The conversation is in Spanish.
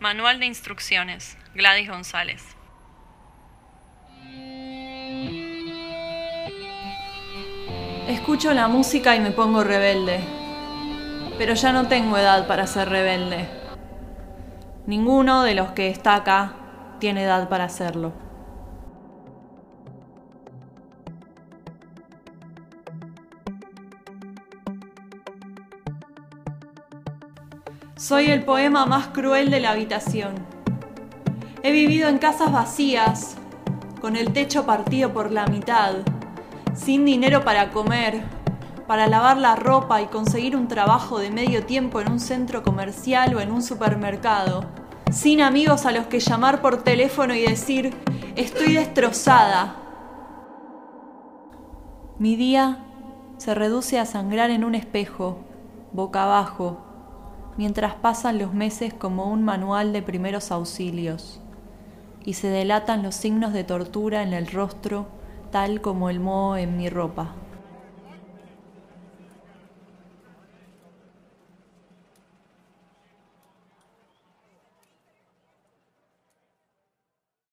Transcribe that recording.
Manual de Instrucciones, Gladys González. Escucho la música y me pongo rebelde, pero ya no tengo edad para ser rebelde. Ninguno de los que está acá tiene edad para hacerlo. Soy el poema más cruel de la habitación. He vivido en casas vacías, con el techo partido por la mitad, sin dinero para comer, para lavar la ropa y conseguir un trabajo de medio tiempo en un centro comercial o en un supermercado, sin amigos a los que llamar por teléfono y decir, estoy destrozada. Mi día se reduce a sangrar en un espejo, boca abajo, mientras pasan los meses como un manual de primeros auxilios y se delatan los signos de tortura en el rostro tal como el moho en mi ropa.